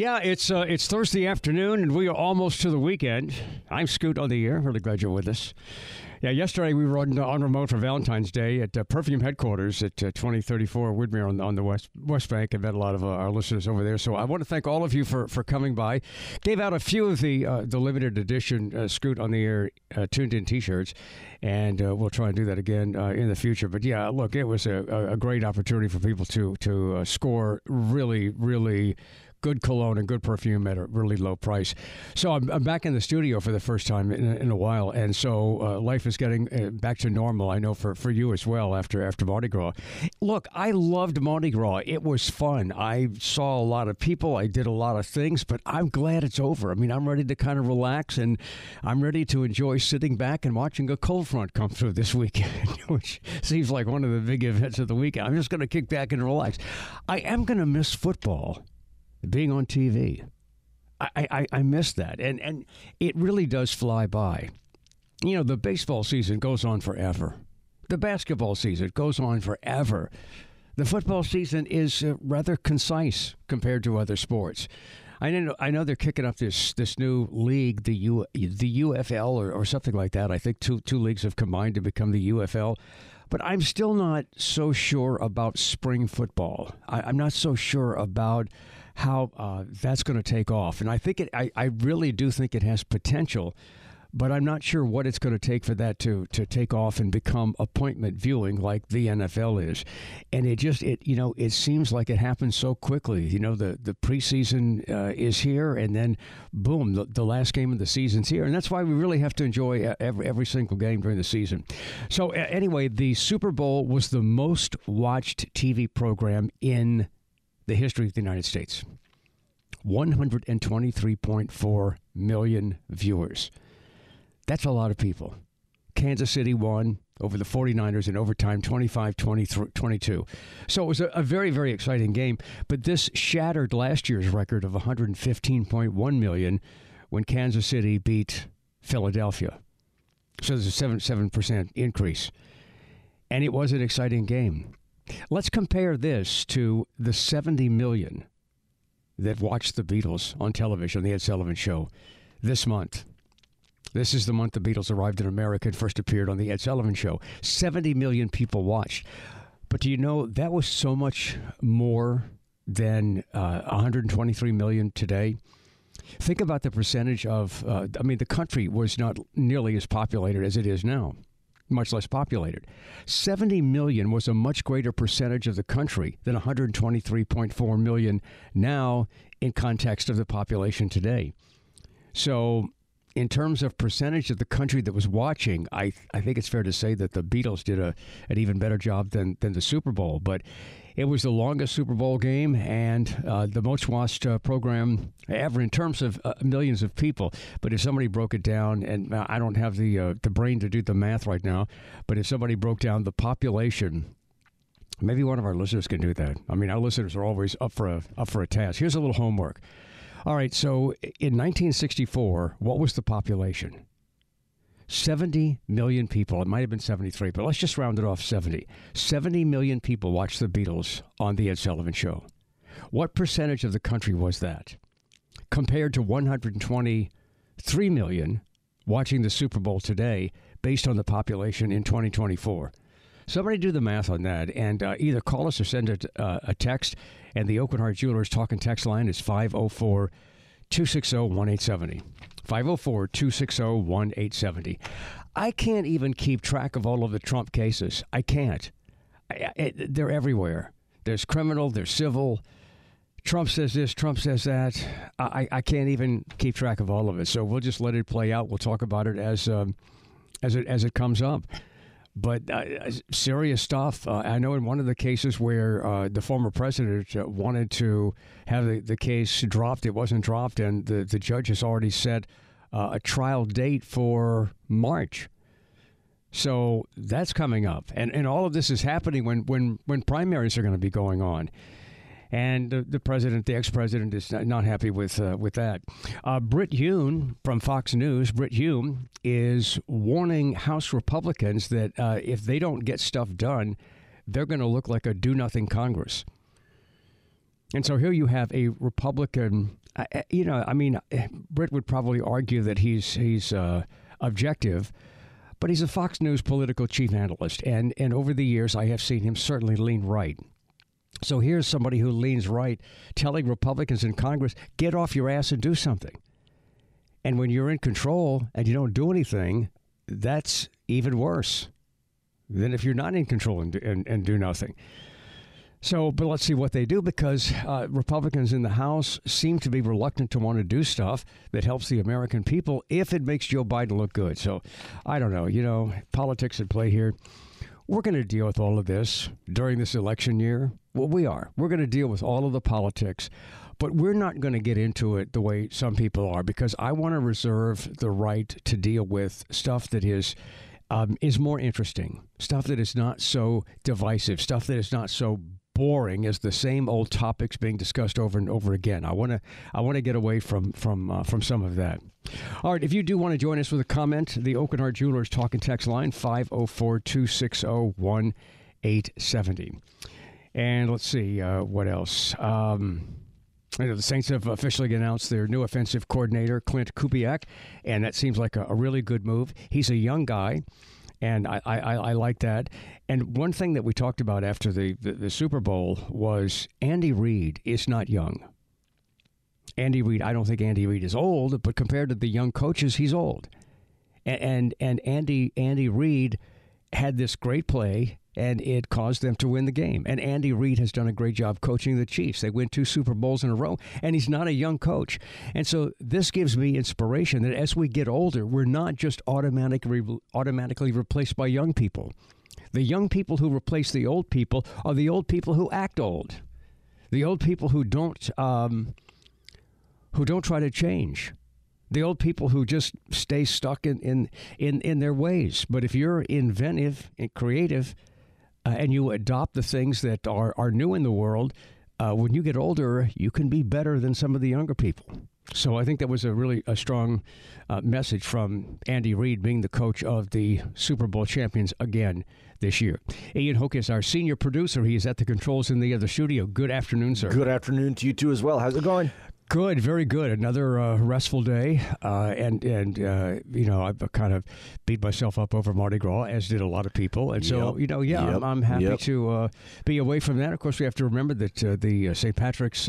Yeah, it's uh, it's Thursday afternoon, and we are almost to the weekend. I'm Scoot on the air. Really glad you're with us. Yeah, yesterday we were on, on remote for Valentine's Day at uh, Perfume headquarters at uh, 2034 Woodmere on, on the West West Bank. I've had a lot of uh, our listeners over there, so I want to thank all of you for, for coming by. Gave out a few of the uh, the limited edition uh, Scoot on the air uh, tuned in T-shirts, and we'll try and do that again in the future. But yeah, look, it was a, a great opportunity for people to to score really, really good cologne and good perfume at a really low price. So I'm, I'm back in the studio for the first time in, in a while, and so uh, life is getting uh, back to normal. I know for, for you as well after after Mardi Gras. Look, I loved Mardi Gras. It was fun. I saw a lot of people. I did a lot of things, but I'm glad it's over. I mean, I'm ready to kind of relax, and I'm ready to enjoy sitting back and watching a cold front come through this weekend, which seems like one of the big events of the weekend. I'm just going to kick back and relax. I am going to miss football being on TV. I, I, I miss that. And, and it really does fly by. You know, the baseball season goes on forever, the basketball season goes on forever. The football season is uh, rather concise compared to other sports. I know I know they're kicking up this this new league, the U the UFL or, or something like that. I think two two leagues have combined to become the UFL. But I'm still not so sure about spring football. I, I'm not so sure about how uh, that's going to take off. And I think it, I, I really do think it has potential, but I'm not sure what it's going to take for that to, to take off and become appointment viewing like the NFL is. And it just, it you know, it seems like it happens so quickly. You know, the, the preseason uh, is here, and then boom, the, the last game of the season's here. And that's why we really have to enjoy every, every single game during the season. So, uh, anyway, the Super Bowl was the most watched TV program in the history of the United States. 123.4 million viewers. That's a lot of people. Kansas City won over the 49ers in overtime 25 22. So it was a, a, very, very exciting game. But this shattered last year's record of 115.1 million when Kansas City beat Philadelphia. So there's a 7, 7% increase. And it was an exciting game. Let's compare this to the 70 million that watched the Beatles on television, the Ed Sullivan Show, this month. This is the month the Beatles arrived in America and first appeared on the Ed Sullivan Show. 70 million people watched. But do you know that was so much more than uh, 123 million today? Think about the percentage of, uh, I mean, the country was not nearly as populated as it is now much less populated. 70 million was a much greater percentage of the country than 123.4 million now in context of the population today. So, in terms of percentage of the country that was watching, I I think it's fair to say that the Beatles did a an even better job than than the Super Bowl. But it was the longest Super Bowl game and uh, the most watched uh, program ever in terms of uh, millions of people. But if somebody broke it down, and I don't have the uh, the brain to do the math right now, but if somebody broke down the population. Maybe one of our listeners can do that. I mean, our listeners are always up for a up for a task. Here's a little homework. All right, so in 1964, what was the population? 70 million people. It might have been 73, but let's just round it off 70. 70 million people watched the Beatles on The Ed Sullivan Show. What percentage of the country was that? Compared to 123 million watching the Super Bowl today based on the population in 2024. Somebody do the math on that and uh, either call us or send a, uh, a text. And the Aucoin Hart Jewelers talking text line is 504 260 1870. 504 260 1870. I can't even keep track of all of the Trump cases. I can't. I, they're everywhere. There's criminal, there's civil. Trump says this, Trump says that. I, I can't even keep track of all of it. So we'll just let it play out. We'll talk about it as um, as it as it comes up. But uh, serious stuff. Uh, I know in one of the cases where uh, the former president uh, wanted to have the, the case dropped, it wasn't dropped, and the, the judge has already set uh, a trial date for March. So that's coming up, and and all of this is happening when when when primaries are going to be going on and the, the president, the ex-president, is not happy with uh, with that. Uh, Brit Hume from Fox News, Brit Hume is warning House Republicans that uh, if they don't get stuff done, they're going to look like a do-nothing Congress. And so here you have a Republican. you know, I mean, Brit would probably argue that he's he's uh, objective but he's a Fox News political chief analyst, and, and over the years, I have seen him certainly lean right. So here's somebody who leans right telling Republicans in Congress, get off your ass and do something. And when you're in control and you don't do anything, that's even worse than if you're not in control and, and, and do nothing. So, but let's see what they do because uh, Republicans in the House seem to be reluctant to want to do stuff that helps the American people if it makes Joe Biden look good. So, I don't know. You know, politics at play here. We're going to deal with all of this during this election year. Well, we are. We're going to deal with all of the politics, but we're not going to get into it the way some people are because I want to reserve the right to deal with stuff that is. Um, is more interesting stuff that is not so divisive, stuff that is not so boring as the same old topics being discussed over and over again. I want to I want to get away from from uh, from some of that. All right, if you do want to join us with a comment, the Aucoin Hart Jewelers talking text line 504-260-1870. And let's see, uh, what else? Um, you know, the Saints have officially announced their new offensive coordinator, Klint Kubiak, and that seems like a, a really good move. He's a young guy, and I, I, I, like that. And one thing that we talked about after the, the, the Super Bowl was Andy Reid is not young. Andy Reid, I don't think Andy Reid is old, but compared to the young coaches, he's old. And and, and Andy Andy Reid had this great play and it caused them to win the game. And Andy Reid has done a great job coaching the Chiefs. They win two Super Bowls in a row, and he's not a young coach. And so this gives me inspiration that as we get older, we're not just automatically automatically replaced by young people. The young people who replace the old people are the old people who act old, the old people who don't um, who don't try to change the old people who just stay stuck in, in, in, in their ways. But if you're inventive and creative, uh, and you adopt the things that are, are new in the world, uh, when you get older, you can be better than some of the younger people. So I think that was a really a strong uh, message from Andy Reid, being the coach of the Super Bowl champions again this year. Ian Hook is our senior producer. He is at the controls in the other studio. Good afternoon, sir. Good afternoon to you too as well. How's it going? Good, very good. Another uh, restful day, uh, and and uh, you know I've kind of beat myself up over Mardi Gras, as did a lot of people, and so yep. you know, yeah, yep. I'm, I'm, happy yep. to uh, be away from that. Of course, we have to remember that uh, the uh, St. Patrick's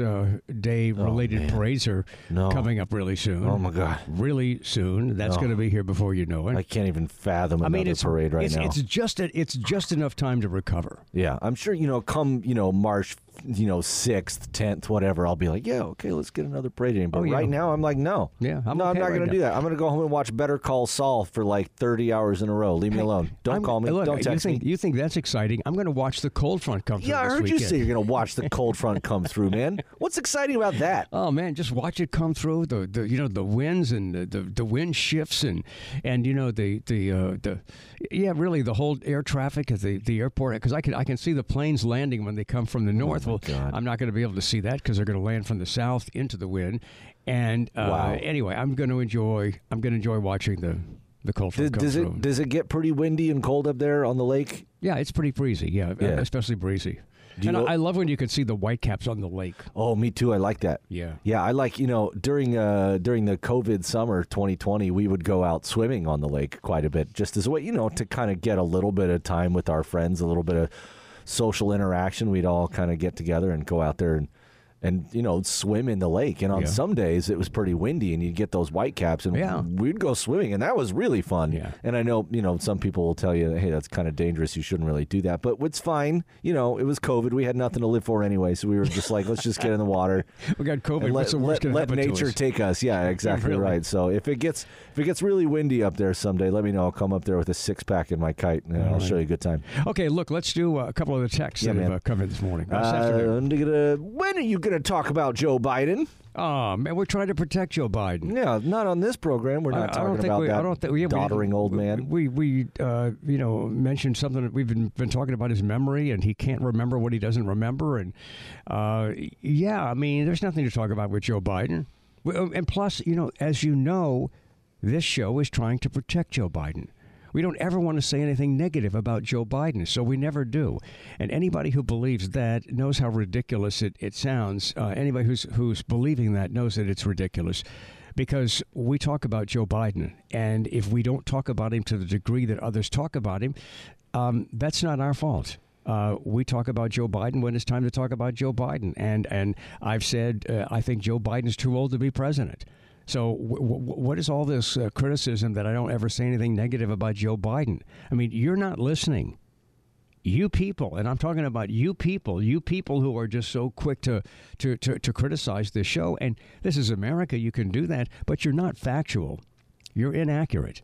Day related oh, parades are no. coming up really soon. Oh my God, really soon. That's going to be here before you know it. I can't even fathom I mean, another it's, parade right it's, now. It's just a, it's just enough time to recover. Yeah, I'm sure you know. Come you know March you know, sixth, tenth, whatever, I'll be like, yeah, okay, let's get another parade in. But oh, yeah. right now, I'm like, no, yeah, I'm no, okay I'm not right going to do that. I'm going to go home and watch Better Call Saul for like 30 hours in a row. Leave me alone. Don't I'm, call me. Look, Don't text you think, me. You think that's exciting? I'm going to watch the cold front come through. Yeah, I heard weekend. you say you're going to watch the cold front come through, man. What's exciting about that? Oh man, just watch it come through. The, the you know the winds and the, the, the wind shifts and and you know the the uh, the yeah really the whole air traffic at the the airport because I can I can see the planes landing when they come from the north. Oh well, God. I'm not going to be able to see that because they're going to land from the south into the wind. And uh, Wow. anyway, I'm going to enjoy. I'm going to enjoy watching the the cold Does, does it does it get pretty windy and cold up there on the lake? yeah, it's pretty breezy. Yeah, Yeah. especially breezy. Do and you- I, I love when you can see the whitecaps on the lake. Oh, me too. I like that. Yeah. Yeah, I like you know during uh, during the COVID summer 2020, we would go out swimming on the lake quite a bit, just as a way you know to kind of get a little bit of time with our friends, a little bit of social interaction. We'd all kind of get together and go out there and and you know swim in the lake. And on Yeah. some days it was pretty windy, and you'd get those white caps, and Yeah. we'd go swimming, and that was really fun. Yeah. And I know you know some people will tell you, hey, that's kind of dangerous. You shouldn't really do that, but it's fine. You know, it was COVID. We had nothing to live for anyway, so we were just like, let's just get in the water. We got COVID. Let, let, let nature us? take us. Yeah, exactly Really. right. So if it gets if it gets really windy up there someday, let me know. I'll come up there with a six pack in my kite, and I'll right. show you a good time. Okay, look, let's do uh, a couple of the texts Yeah, that man. have uh, in this morning. Uh, this afternoon. I'm gonna- when are you going to talk about Joe Biden? Oh, man, we're trying to protect Joe Biden. Yeah, not on this program. We're not I talking don't think about we, that I don't think we, we- doddering old man. We we uh, you know mentioned something that we've been been talking about his memory and he can't remember what he doesn't remember and uh, yeah, I mean there's nothing to talk about with Joe Biden. And plus, you know, as you know, this show is trying to protect Joe Biden. We don't ever want to say anything negative about Joe Biden, so we never do. And anybody who believes that knows how ridiculous it, it sounds. Uh, anybody who's who's believing that knows that it's ridiculous because we talk about Joe Biden, and if we don't talk about him to the degree that others talk about him, um, that's not our fault. Uh, we talk about Joe Biden when it's time to talk about Joe Biden, and and I've said uh, I think Joe Biden's too old to be president. So w- w- what is all this uh, criticism that I don't ever say anything negative about Joe Biden? I mean, you're not listening you people, and I'm talking about you people, you people who are just so quick to, to, to, to criticize this show. And this is America, you can do that, but you're not factual. You're inaccurate.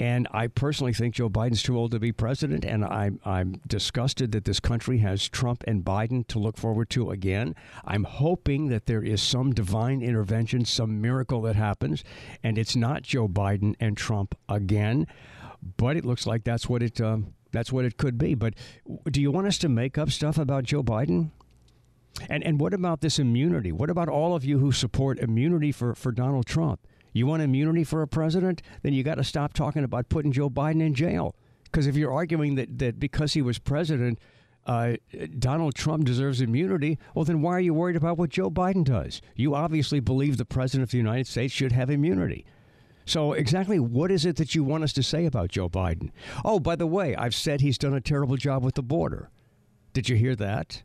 And I personally think Joe Biden's too old to be president, and I'm, I'm disgusted that this country has Trump and Biden to look forward to again. I'm hoping that there is some divine intervention, some miracle that happens, and it's not Joe Biden and Trump again. But it looks like that's what it um, that's what it could be. But do you want us to make up stuff about Joe Biden? And and what about this immunity? What about all of you who support immunity for, for Donald Trump? You want immunity for a president? Then you got to stop talking about putting Joe Biden in jail. Because if you're arguing that, that because he was president, uh, Donald Trump deserves immunity, well, then why are you worried about what Joe Biden does? You obviously believe the president of the United States should have immunity. So, exactly what is it that you want us to say about Joe Biden? Oh, by the way, I've said he's done a terrible job with the border. Did you hear that?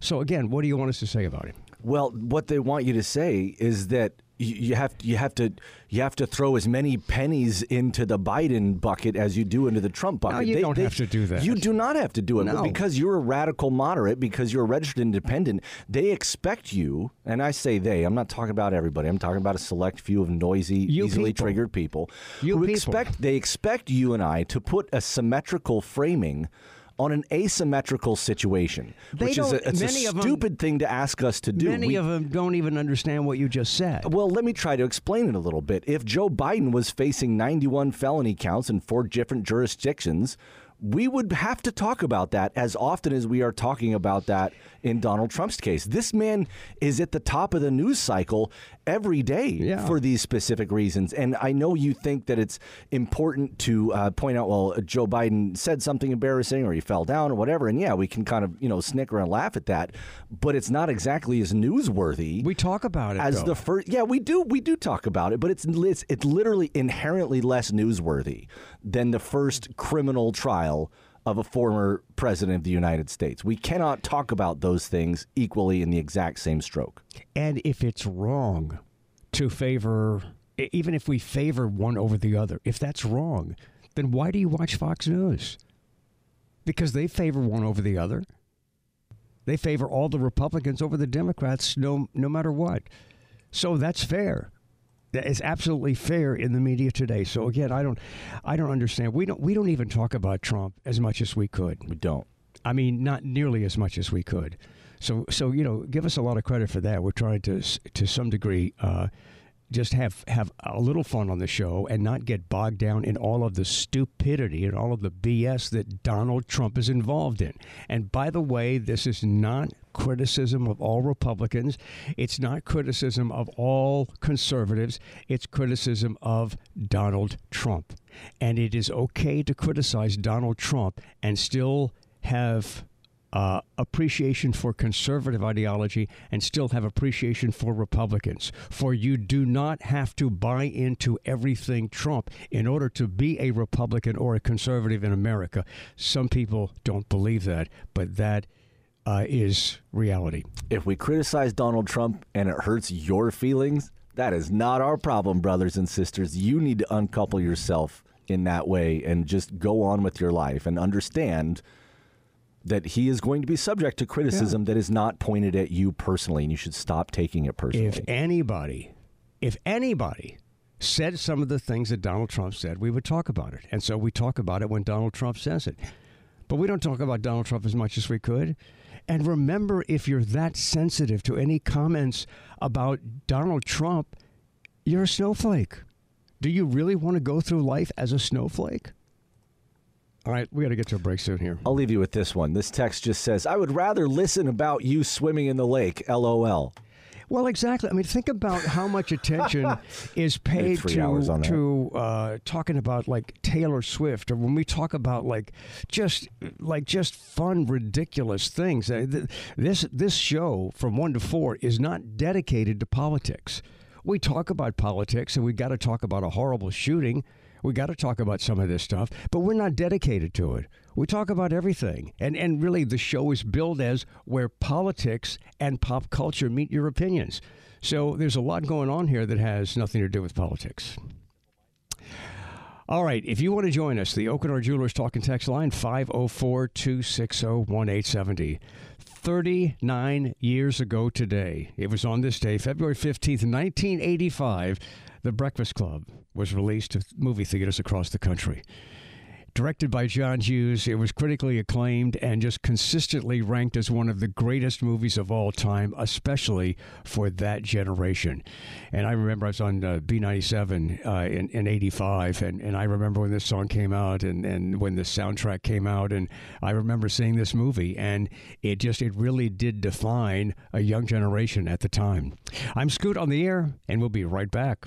So, again, what do you want us to say about him? Well, what they want you to say is that you you have you have to you have to throw as many pennies into the Biden bucket as you do into the Trump bucket. you don't have to do that. You do not have to do it. No. because you're a radical moderate, because you're a registered independent, they expect you. And I say they. I'm not talking about everybody. I'm talking about a select few of noisy, You easily people. triggered people You who people. expect they expect you and I to put a symmetrical framing. On an asymmetrical situation, They which is a, it's a many of 'em- stupid thing to ask us to do. Many We- of them don't even understand what you just said. well, let me try to explain it a little bit. If Joe Biden was facing 91 felony counts in four different jurisdictions, we would have to talk about that as often as we are talking about that in Donald Trump's case. This man is at the top of the news cycle every day Yeah. for these specific reasons. And I know you think that it's important to uh, point out, well, Joe Biden said something embarrassing or he fell down or whatever. And yeah, we can kind of, you know, snicker and laugh at that, but it's not exactly as newsworthy we talk about it as though. the first yeah we do we do talk about it but it's it's, it's literally inherently less newsworthy than the first criminal trial of a former president of the United States. We cannot talk about those things equally in the exact same stroke. And if it's wrong to favor, even if we favor one over the other, if that's wrong, then why do you watch Fox News? Because they favor one over the other. They favor all the Republicans over the Democrats, no, no matter what. So that's fair. That is absolutely fair in the media today. So again, I don't, I don't understand. We don't, we don't even talk about Trump as much as we could. We don't. I mean, not nearly as much as we could. So, so you know, give us a lot of credit for that. We're trying to, to some degree, uh, just have have a little fun on the show and not get bogged down in all of the stupidity and all of the BS that Donald Trump is involved in. And by the way, this is not criticism of all Republicans. It's not criticism of all conservatives. It's criticism of Donald Trump. And it is okay to criticize Donald Trump and still have uh, appreciation for conservative ideology and still have appreciation for Republicans. For you do not have to buy into everything Trump in order to be a Republican or a conservative in America. Some people don't believe that, but that uh, is reality. If we criticize Donald Trump and it hurts your feelings, that is not our problem, brothers and sisters. You need to uncouple yourself in that way and just go on with your life and understand that he is going to be subject to criticism yeah. that is not pointed at you personally, and you should stop taking it personally. If anybody, if anybody said some of the things that Donald Trump said, we would talk about it. And so we talk about it when Donald Trump says it. But we don't talk about Donald Trump as much as we could. And remember, if you're that sensitive to any comments about Donald Trump, you're a snowflake. Do you really want to go through life as a snowflake? All right, we got to get to a break soon here. I'll leave you with this one. This text just says, I would rather listen about you swimming in the lake, LOL. Well, exactly. I mean, think about how much attention is paid to to uh, talking about like Taylor Swift, or when we talk about like just like just fun, ridiculous things. Uh, this this show from one to four is not dedicated to politics. We talk about politics, and we got to talk about a horrible shooting. We got to talk about some of this stuff, but we're not dedicated to it. We talk about everything. And, and really, the show is billed as where politics and pop culture meet your opinions. So there's a lot going on here that has nothing to do with politics. All right, if you want to join us, the Aucoin Hart Jewelers Talking Text line 504 260 1870. 39 years ago today, it was on this day, February 15th, 1985, The Breakfast Club was released to movie theaters across the country. Directed by John Hughes, it was critically acclaimed and just consistently ranked as one of the greatest movies of all time, especially for that generation. And I remember I was on uh, B97 uh, in, in 85, and, and I remember when this song came out and, and when the soundtrack came out, and I remember seeing this movie, and it just, it really did define a young generation at the time. I'm Scoot on the air, and we'll be right back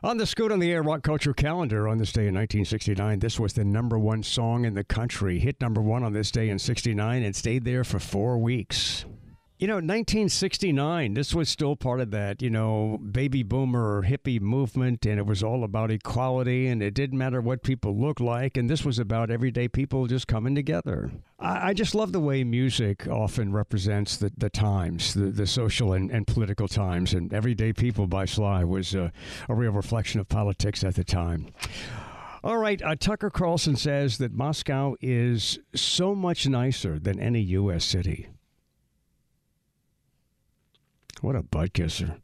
On the Scoot on the Air Rock Culture calendar on this day in 1969, this was the number one song in the country. Hit number one on this day in 69 and stayed there for four weeks. You know, 1969, this was still part of that, you know, baby boomer hippie movement, and it was all about equality, and it didn't matter what people looked like, and this was about everyday people just coming together. I, I just love the way music often represents the, the times, the, the social and, and political times, and Everyday People by Sly was a, a real reflection of politics at the time. All right, uh, Tucker Carlson says that Moscow is so much nicer than any U.S. city. What a butt kisser.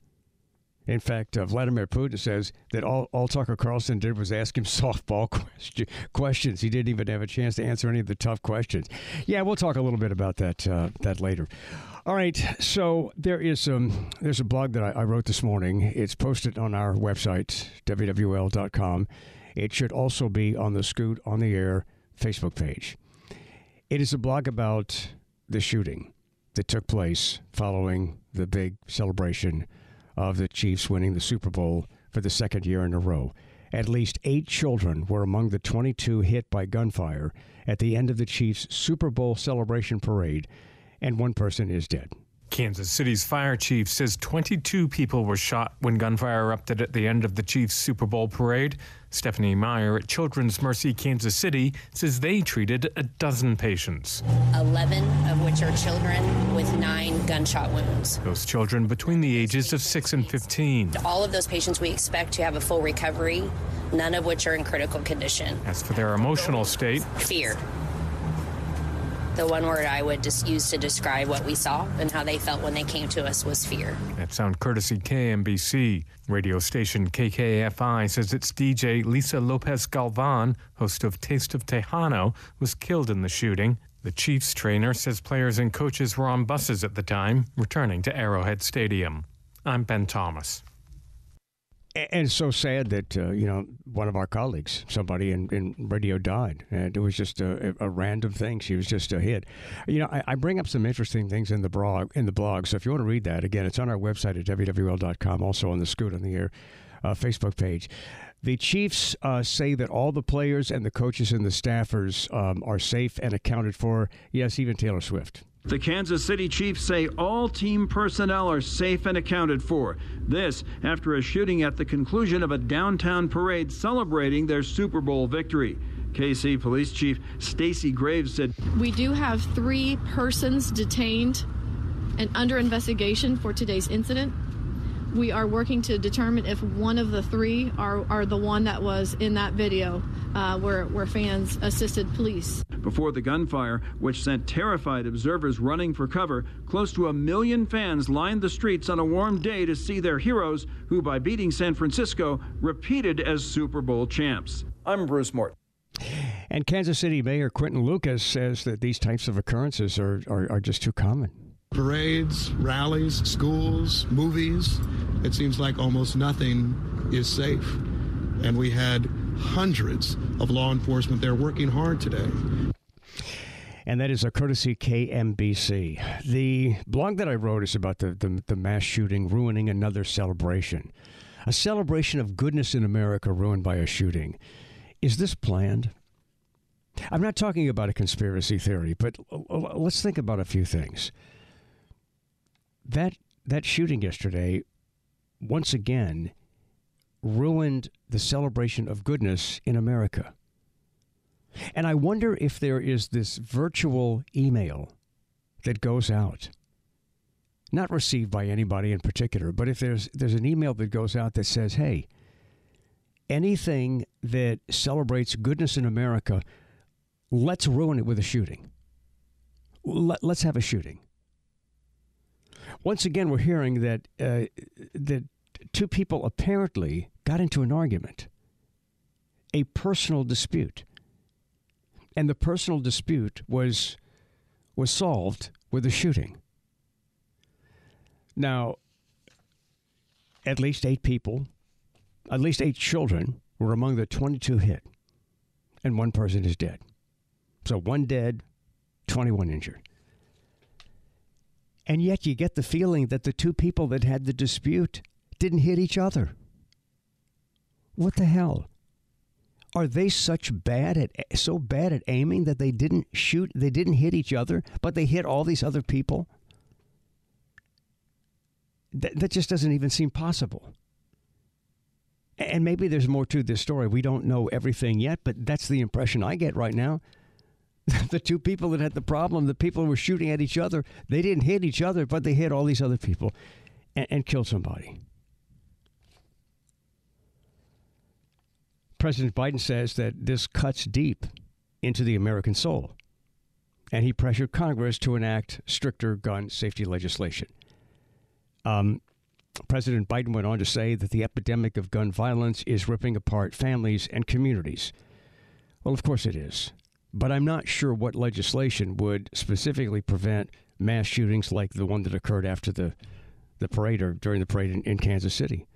In fact, uh, Vladimir Putin says that all, all Tucker Carlson did was ask him softball question, questions. He didn't even have a chance to answer any of the tough questions. Yeah, we'll talk a little bit about that uh, that later. All right, so there is um, there's a blog that I, I wrote this morning. It's posted on our website wwl.com. It should also be on the Scoot on the Air Facebook page. It is a blog about the shooting that took place following the big celebration of the Chiefs winning the Super Bowl for the second year in a row. At least eight children were among the 22 hit by gunfire at the end of the Chiefs' Super Bowl celebration parade, and one person is dead. Kansas City's fire chief says 22 people were shot when gunfire erupted at the end of the Chiefs' Super Bowl parade. Stephanie Meyer at Children's Mercy Kansas City says they treated a dozen patients. 11 of which are children with nine gunshot wounds. Those children between the ages of 6 and 15. All of those patients we expect to have a full recovery, none of which are in critical condition. As for their emotional state, fear the one word I would just use to describe what we saw and how they felt when they came to us was fear. That sound courtesy KMBC. Radio station KKFI says its DJ Lisa Lopez Galvan, host of Taste of Tejano, was killed in the shooting. The Chiefs trainer says players and coaches were on buses at the time, returning to Arrowhead Stadium. I'm Ben Thomas and it's so sad that uh, you know one of our colleagues, somebody in, in radio, died, and it was just a, a, random thing. She was just a hit. You know, I, I, bring up some interesting things in the blog. In the blog, so if you want to read that again, it's on our website at wwl.com. Also on the Scoot on the Air uh, Facebook page. The Chiefs uh, say that all the players and the coaches and the staffers um, are safe and accounted for. Yes, even Taylor Swift. The Kansas City Chiefs say all team personnel are safe and accounted for. This after a shooting at the conclusion of a downtown parade celebrating their Super Bowl victory. KC Police Chief Stacy Graves said, We do have three persons detained and under investigation for today's incident we are working to determine if one of the three are, are the one that was in that video uh, where, where fans assisted police. Before the gunfire, which sent terrified observers running for cover, close to a million fans lined the streets on a warm day to see their heroes, who by beating San Francisco, repeated as Super Bowl champs. I'm Bruce Morton. And Kansas City Mayor Quinton Lucas says that these types of occurrences are, are, are just too common parades, rallies, schools, movies. It seems like almost nothing is safe. And we had hundreds of law enforcement there working hard today. And that is a courtesy KMBC. The blog that I wrote is about the, the, the mass shooting ruining another celebration. A celebration of goodness in America ruined by a shooting. Is this planned? I'm not talking about a conspiracy theory, but let's think about a few things that that shooting yesterday once again ruined the celebration of goodness in America. And I wonder if there is this virtual email that goes out, not received by anybody in particular, but if there's there's an email that goes out that says, "Hey, anything that celebrates goodness in America, let's ruin it with a shooting. Let, us have a shooting." once again, we're hearing that uh, that two people apparently got into an argument, a personal dispute, and the personal dispute was was solved with a shooting. Now, at least eight people, at least eight children were among the 22 hit, and one person is dead. So one dead, 21 injured. And yet you get the feeling that the two people that had the dispute didn't hit each other. What the hell? Are they such bad at so bad at aiming that they didn't shoot they didn't hit each other, but they hit all these other people? That, that just doesn't even seem possible. And maybe there's more to this story. We don't know everything yet, but that's the impression I get right now. the two people that had the problem, the people who were shooting at each other, they didn't hit each other, but they hit all these other people and, and killed somebody. President Biden says that this cuts deep into the American soul, and he pressured Congress to enact stricter gun safety legislation. Um, President Biden went on to say that the epidemic of gun violence is ripping apart families and communities. Well, of course it is but I'm not sure what legislation would specifically prevent mass shootings like the one that occurred after the, the parade or during the parade in, in Kansas City.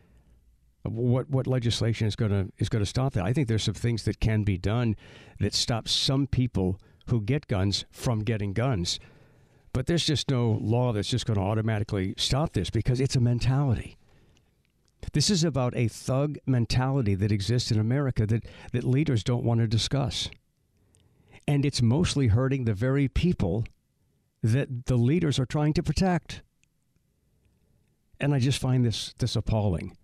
What what legislation is going to is going to stop that? I think there's some things that can be done that stop some people who get guns from getting guns. But there's just no law that's just going to automatically stop this because it's a mentality. This is about a thug mentality that exists in America that, that leaders don't want to discuss. And it's mostly hurting the very people that the leaders are trying to protect. And I just find this, this appalling.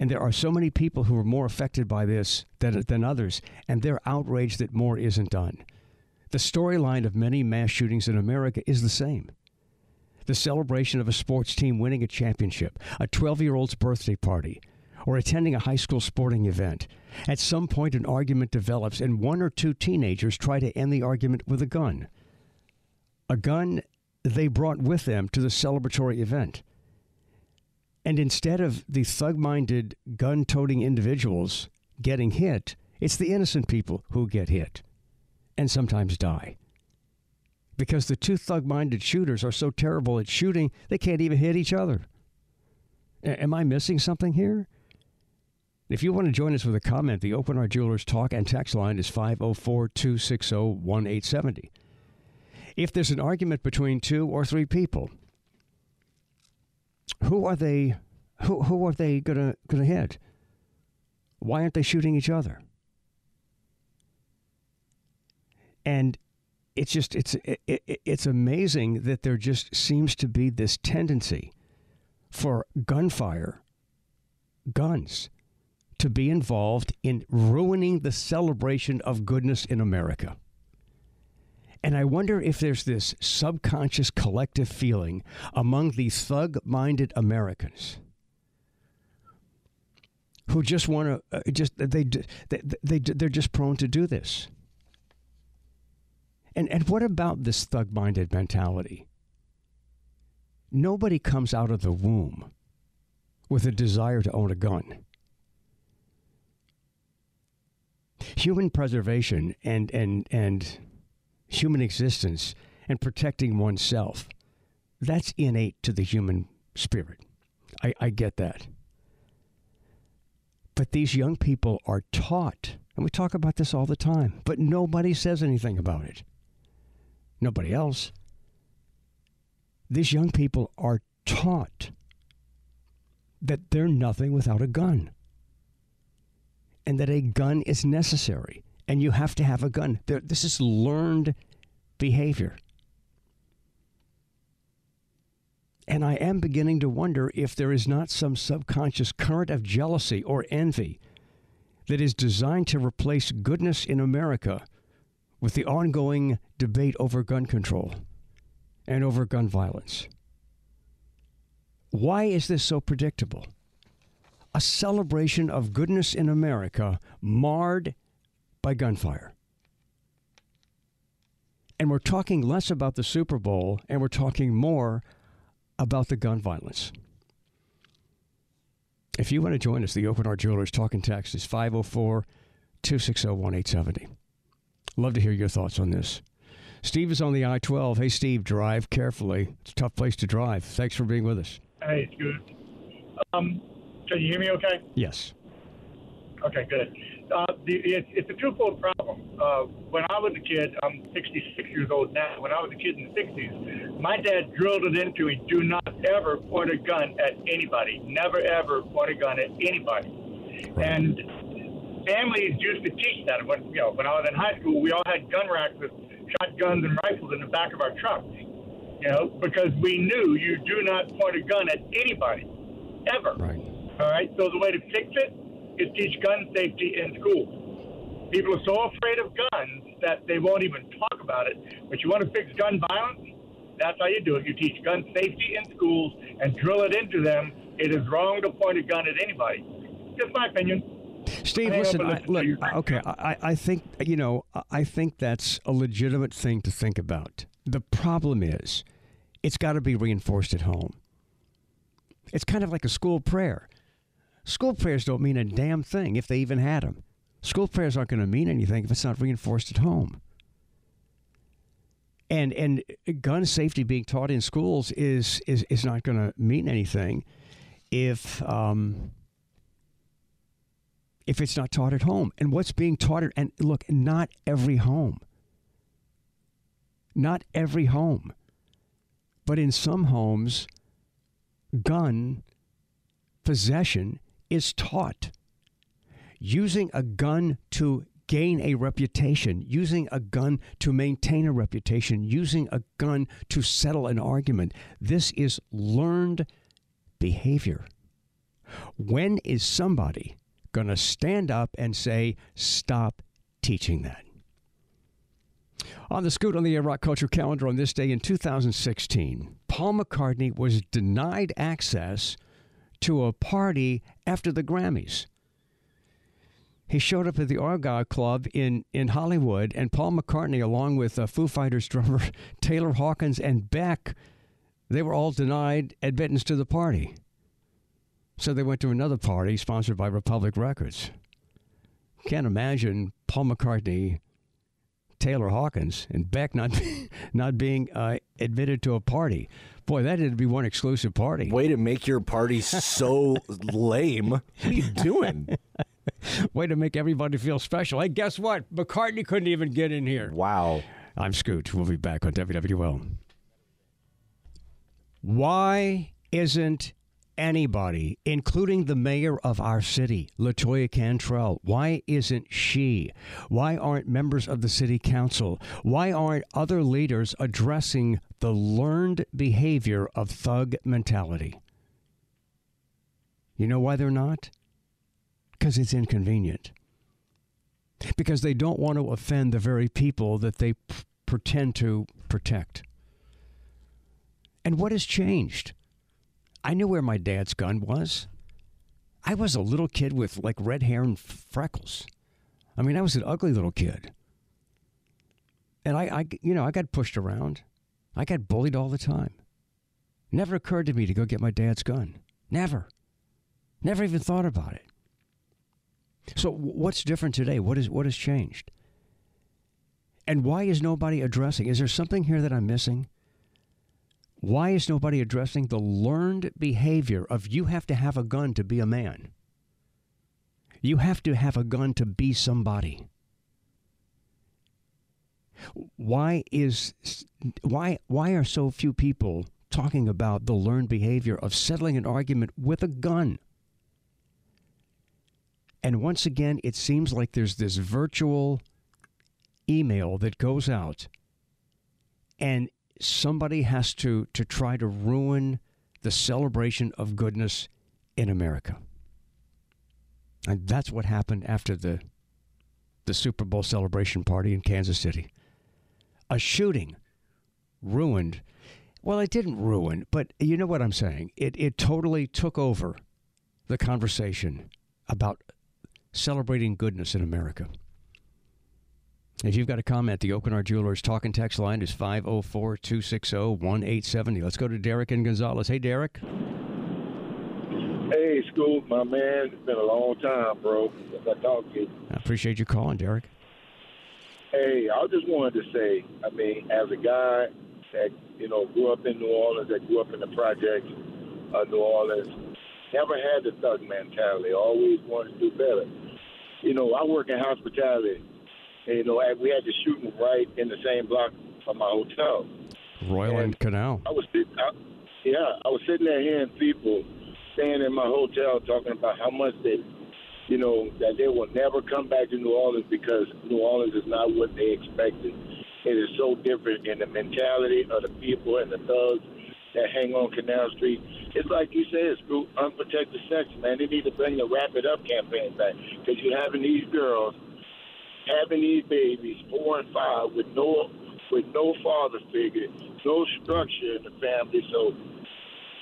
And there are so many people who are more affected by this than, than others, and they're outraged that more isn't done. The storyline of many mass shootings in America is the same the celebration of a sports team winning a championship, a 12 year old's birthday party, or attending a high school sporting event. At some point, an argument develops, and one or two teenagers try to end the argument with a gun. A gun they brought with them to the celebratory event. And instead of the thug minded, gun toting individuals getting hit, it's the innocent people who get hit and sometimes die. Because the two thug minded shooters are so terrible at shooting, they can't even hit each other. A- am I missing something here? If you want to join us with a comment, the Aucoin Hart Jewelers talk and text line is 504 260 1870. If there's an argument between two or three people, who are they who who are they gonna gonna hit? Why aren't they shooting each other? And it's just it's it, it, it's amazing that there just seems to be this tendency for gunfire, guns, to be involved in ruining the celebration of goodness in America. And I wonder if there's this subconscious collective feeling among these thug minded Americans who just want to, uh, just, they, they, they, they're just prone to do this. And, and what about this thug minded mentality? Nobody comes out of the womb with a desire to own a gun. Human preservation and, and, and human existence and protecting oneself. That's innate to the human spirit. I, I get that. But these young people are taught, and we talk about this all the time, but nobody says anything about it. Nobody else. These young people are taught that they're nothing without a gun and that a gun is necessary and you have to have a gun. There, this is learned behavior. And I am beginning to wonder if there is not some subconscious current of jealousy or envy that is designed to replace goodness in America with the ongoing debate over gun control and over gun violence. Why is this so predictable? A celebration of goodness in America marred by gunfire. And we're talking less about the Super Bowl and we're talking more about the gun violence. If you want to join us, the Aucoin Hart Jewelers Talking Text is 504 260 1870. Love to hear your thoughts on this. Steve is on the I 12. Hey, Steve, drive carefully. It's a tough place to drive. Thanks for being with us. Hey, it's good. Um, can you hear me okay? Yes. Okay, good. Uh, the, it, it's a twofold problem. Uh, when I was a kid, I'm 66 years old now. When I was a kid in the 60s, my dad drilled it into me: do not ever point a gun at anybody. Never ever point a gun at anybody. And families used to teach that. When you know, when I was in high school, we all had gun racks with shotguns and rifles in the back of our trucks. You know, because we knew you do not point a gun at anybody, ever. Right. All right. So the way to fix it is teach gun safety in schools. People are so afraid of guns that they won't even talk about it. But you want to fix gun violence? That's how you do it. You teach gun safety in schools and drill it into them. It is wrong to point a gun at anybody. Just my opinion. Steve, listen. I, look, okay. I, I think you know. I think that's a legitimate thing to think about. The problem is, it's got to be reinforced at home. It's kind of like a school prayer. School prayers don't mean a damn thing if they even had them. School prayers aren't going to mean anything if it's not reinforced at home. And and gun safety being taught in schools is is is not going to mean anything if um, if it's not taught at home. And what's being taught at, and look, not every home. Not every home. But in some homes, gun possession is taught. Using a gun to gain a reputation, using a gun to maintain a reputation, using a gun to settle an argument. This is learned behavior. When is somebody going to stand up and say, stop teaching that? On the Scoot on the Rock Culture calendar on this day in 2016, Paul McCartney was denied access to a party after the Grammys. He showed up at the Argyle Club in, in Hollywood, and Paul McCartney, along with uh, Foo Fighters drummer Taylor Hawkins and Beck, they were all denied admittance to the party. So they went to another party sponsored by Republic Records. Can't imagine Paul McCartney, Taylor Hawkins, and Beck not not being uh, admitted to a party. Boy, that would be one exclusive party. Way to make your party so lame. What are you doing? Way to make everybody feel special. Hey, guess what? McCartney couldn't even get in here. Wow. I'm Scoot. We'll be back on WWL. Why isn't anybody, including the mayor of our city, Latoya Cantrell, why isn't she? Why aren't members of the city council? Why aren't other leaders addressing the learned behavior of thug mentality? You know why they're not? Because it's inconvenient. Because they don't want to offend the very people that they p- pretend to protect. And what has changed? I knew where my dad's gun was. I was a little kid with like red hair and freckles. I mean, I was an ugly little kid. And I, I, you know, I got pushed around. I got bullied all the time. Never occurred to me to go get my dad's gun. Never. Never even thought about it. So what's different today? What is what has changed? And why is nobody addressing? Is there something here that I'm missing? Why is nobody addressing the learned behavior of you have to have a gun to be a man? You have to have a gun to be somebody. Why is why why are so few people talking about the learned behavior of settling an argument with a gun? And once again, it seems like there's this virtual email that goes out and somebody has to, to try to ruin the celebration of goodness in America. And that's what happened after the, the Super Bowl celebration party in Kansas City. A shooting ruined. Well, it didn't ruin, but you know what I'm saying? It, it totally took over the conversation about celebrating goodness in America. If you've got a comment, the Aucoin Hart Jewelers talking text line is 504 260 1870. Let's go to Derek and Gonzales. Hey, Derek. Hey, Scoop, my man. It's been a long time, bro, since I talked to you. I appreciate you calling, Derek. Hey, I just wanted to say, I mean, as a guy that, you know, grew up in New Orleans, that grew up in the projects of New Orleans, never had the thug mentality, always wanted to do better. You know, I work in hospitality you know, we had the shooting right in the same block from my hotel. Royal and Canal. I was sitting, I, yeah, I was sitting there hearing people staying in my hotel talking about how much they, you know, that they will never come back to New Orleans because New Orleans is not what they expected. It is so different in the mentality of the people and the thugs that hang on Canal Street. It's like you said, it's unprotected sex, man. They need to bring the Wrap It Up campaign back because you're having these girls – having these babies, four and five, with no with no father figure, no structure in the family. So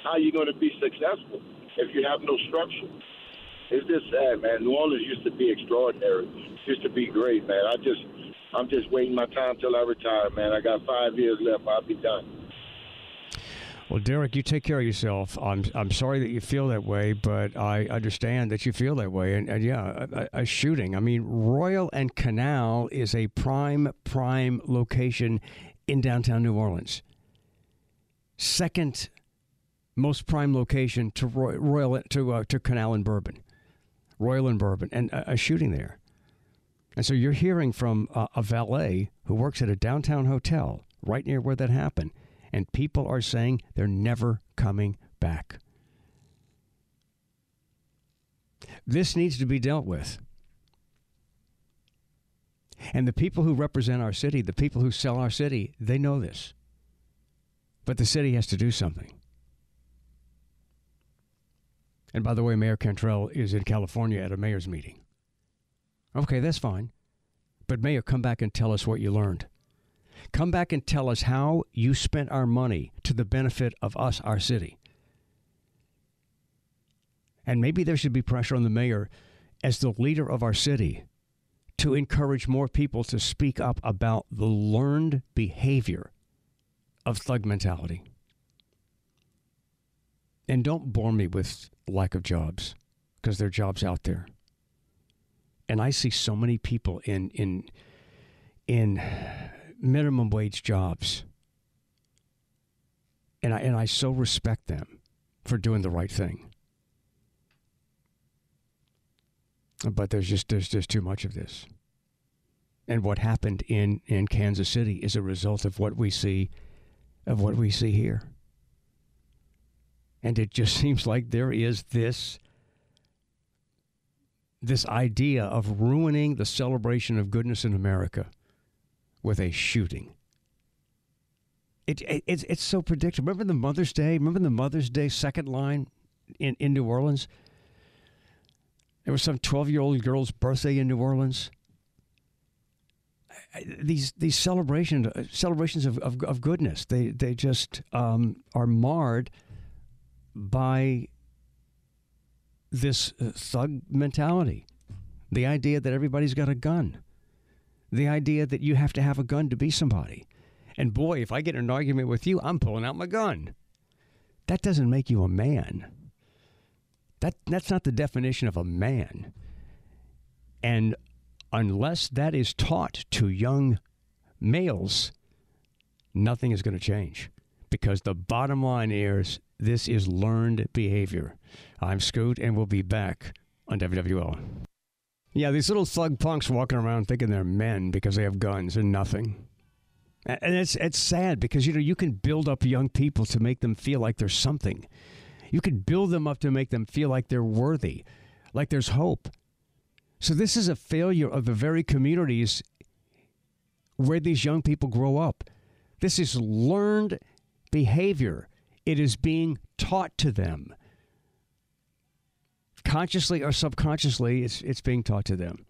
how are you going to be successful if you have no structure? It's just sad, man. New Orleans used to be extraordinary. Used to be great, man. I just I'm just waiting my time till I retire, man. I got five years left. I'll be done. Well, Derek, you take care of yourself. I'm I'm sorry that you feel that way, but I understand that you feel that way. And, and yeah, a, a, shooting. I mean, Royal and Canal is a prime prime location in downtown New Orleans. Second most prime location to Royal, Royal to uh, to Canal and Bourbon, Royal and Bourbon, and a, a shooting there. And so you're hearing from uh, a valet who works at a downtown hotel right near where that happened and people are saying they're never coming back. This needs to be dealt with. And the people who represent our city, the people who sell our city, they know this. But the city has to do something. And by the way, Mayor Cantrell is in California at a mayor's meeting. Okay, that's fine. But, Mayor, come back and tell us what you learned. Come back and tell us how you spent our money to the benefit of us, our city. And maybe there should be pressure on the mayor as the leader of our city to encourage more people to speak up about the learned behavior of thug mentality. And don't bore me with lack of jobs because there are jobs out there. And I see so many people in in in minimum wage jobs. And I and I so respect them for doing the right thing. But there's just there's just too much of this. And what happened in, in Kansas City is a result of what we see of what we see here. And it just seems like there is this this idea of ruining the celebration of goodness in America with a shooting. It, it, it's, it's so predictable. Remember the Mother's Day? Remember the Mother's Day second line in, in New Orleans? There was some 12 year old girl's birthday in New Orleans. These these celebrations celebrations of, of, of goodness they they just um, are marred by this uh, thug mentality, the idea that everybody's got a gun, the idea that you have to have a gun to be somebody, and boy, if I get in an argument with you, I'm pulling out my gun. That doesn't make you a man. That that's not the definition of a man. And unless that is taught to young males, nothing is going to change. Because the bottom line is this is learned behavior. I'm Scoot, and we'll be back on WWL. Yeah, these little thug punks walking around thinking they're men because they have guns and nothing. And it's it's sad because you know you can build up young people to make them feel like there's something. You can build them up to make them feel like they're worthy, like there's hope. So this is a failure of the very communities where these young people grow up. This is learned behavior. It is being taught to them. Consciously or subconsciously, it's, it's being taught to them.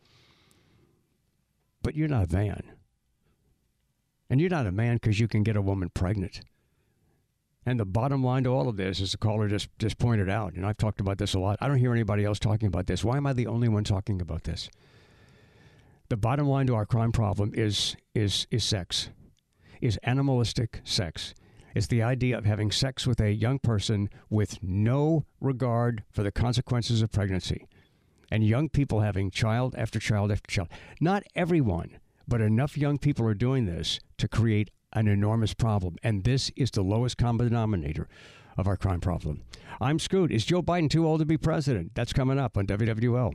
But you're not a man. And you're not a man because you can get a woman pregnant. And the bottom line to all of this, as the caller just, just pointed out, and I've talked about this a lot, I don't hear anybody else talking about this. Why am I the only one talking about this? The bottom line to our crime problem is is is sex, is animalistic sex. It's the idea of having sex with a young person with no regard for the consequences of pregnancy. And young people having child after child after child. Not everyone, but enough young people are doing this to create an enormous problem. And this is the lowest common denominator of our crime problem. I'm Scoot. Is Joe Biden too old to be president? That's coming up on WWL.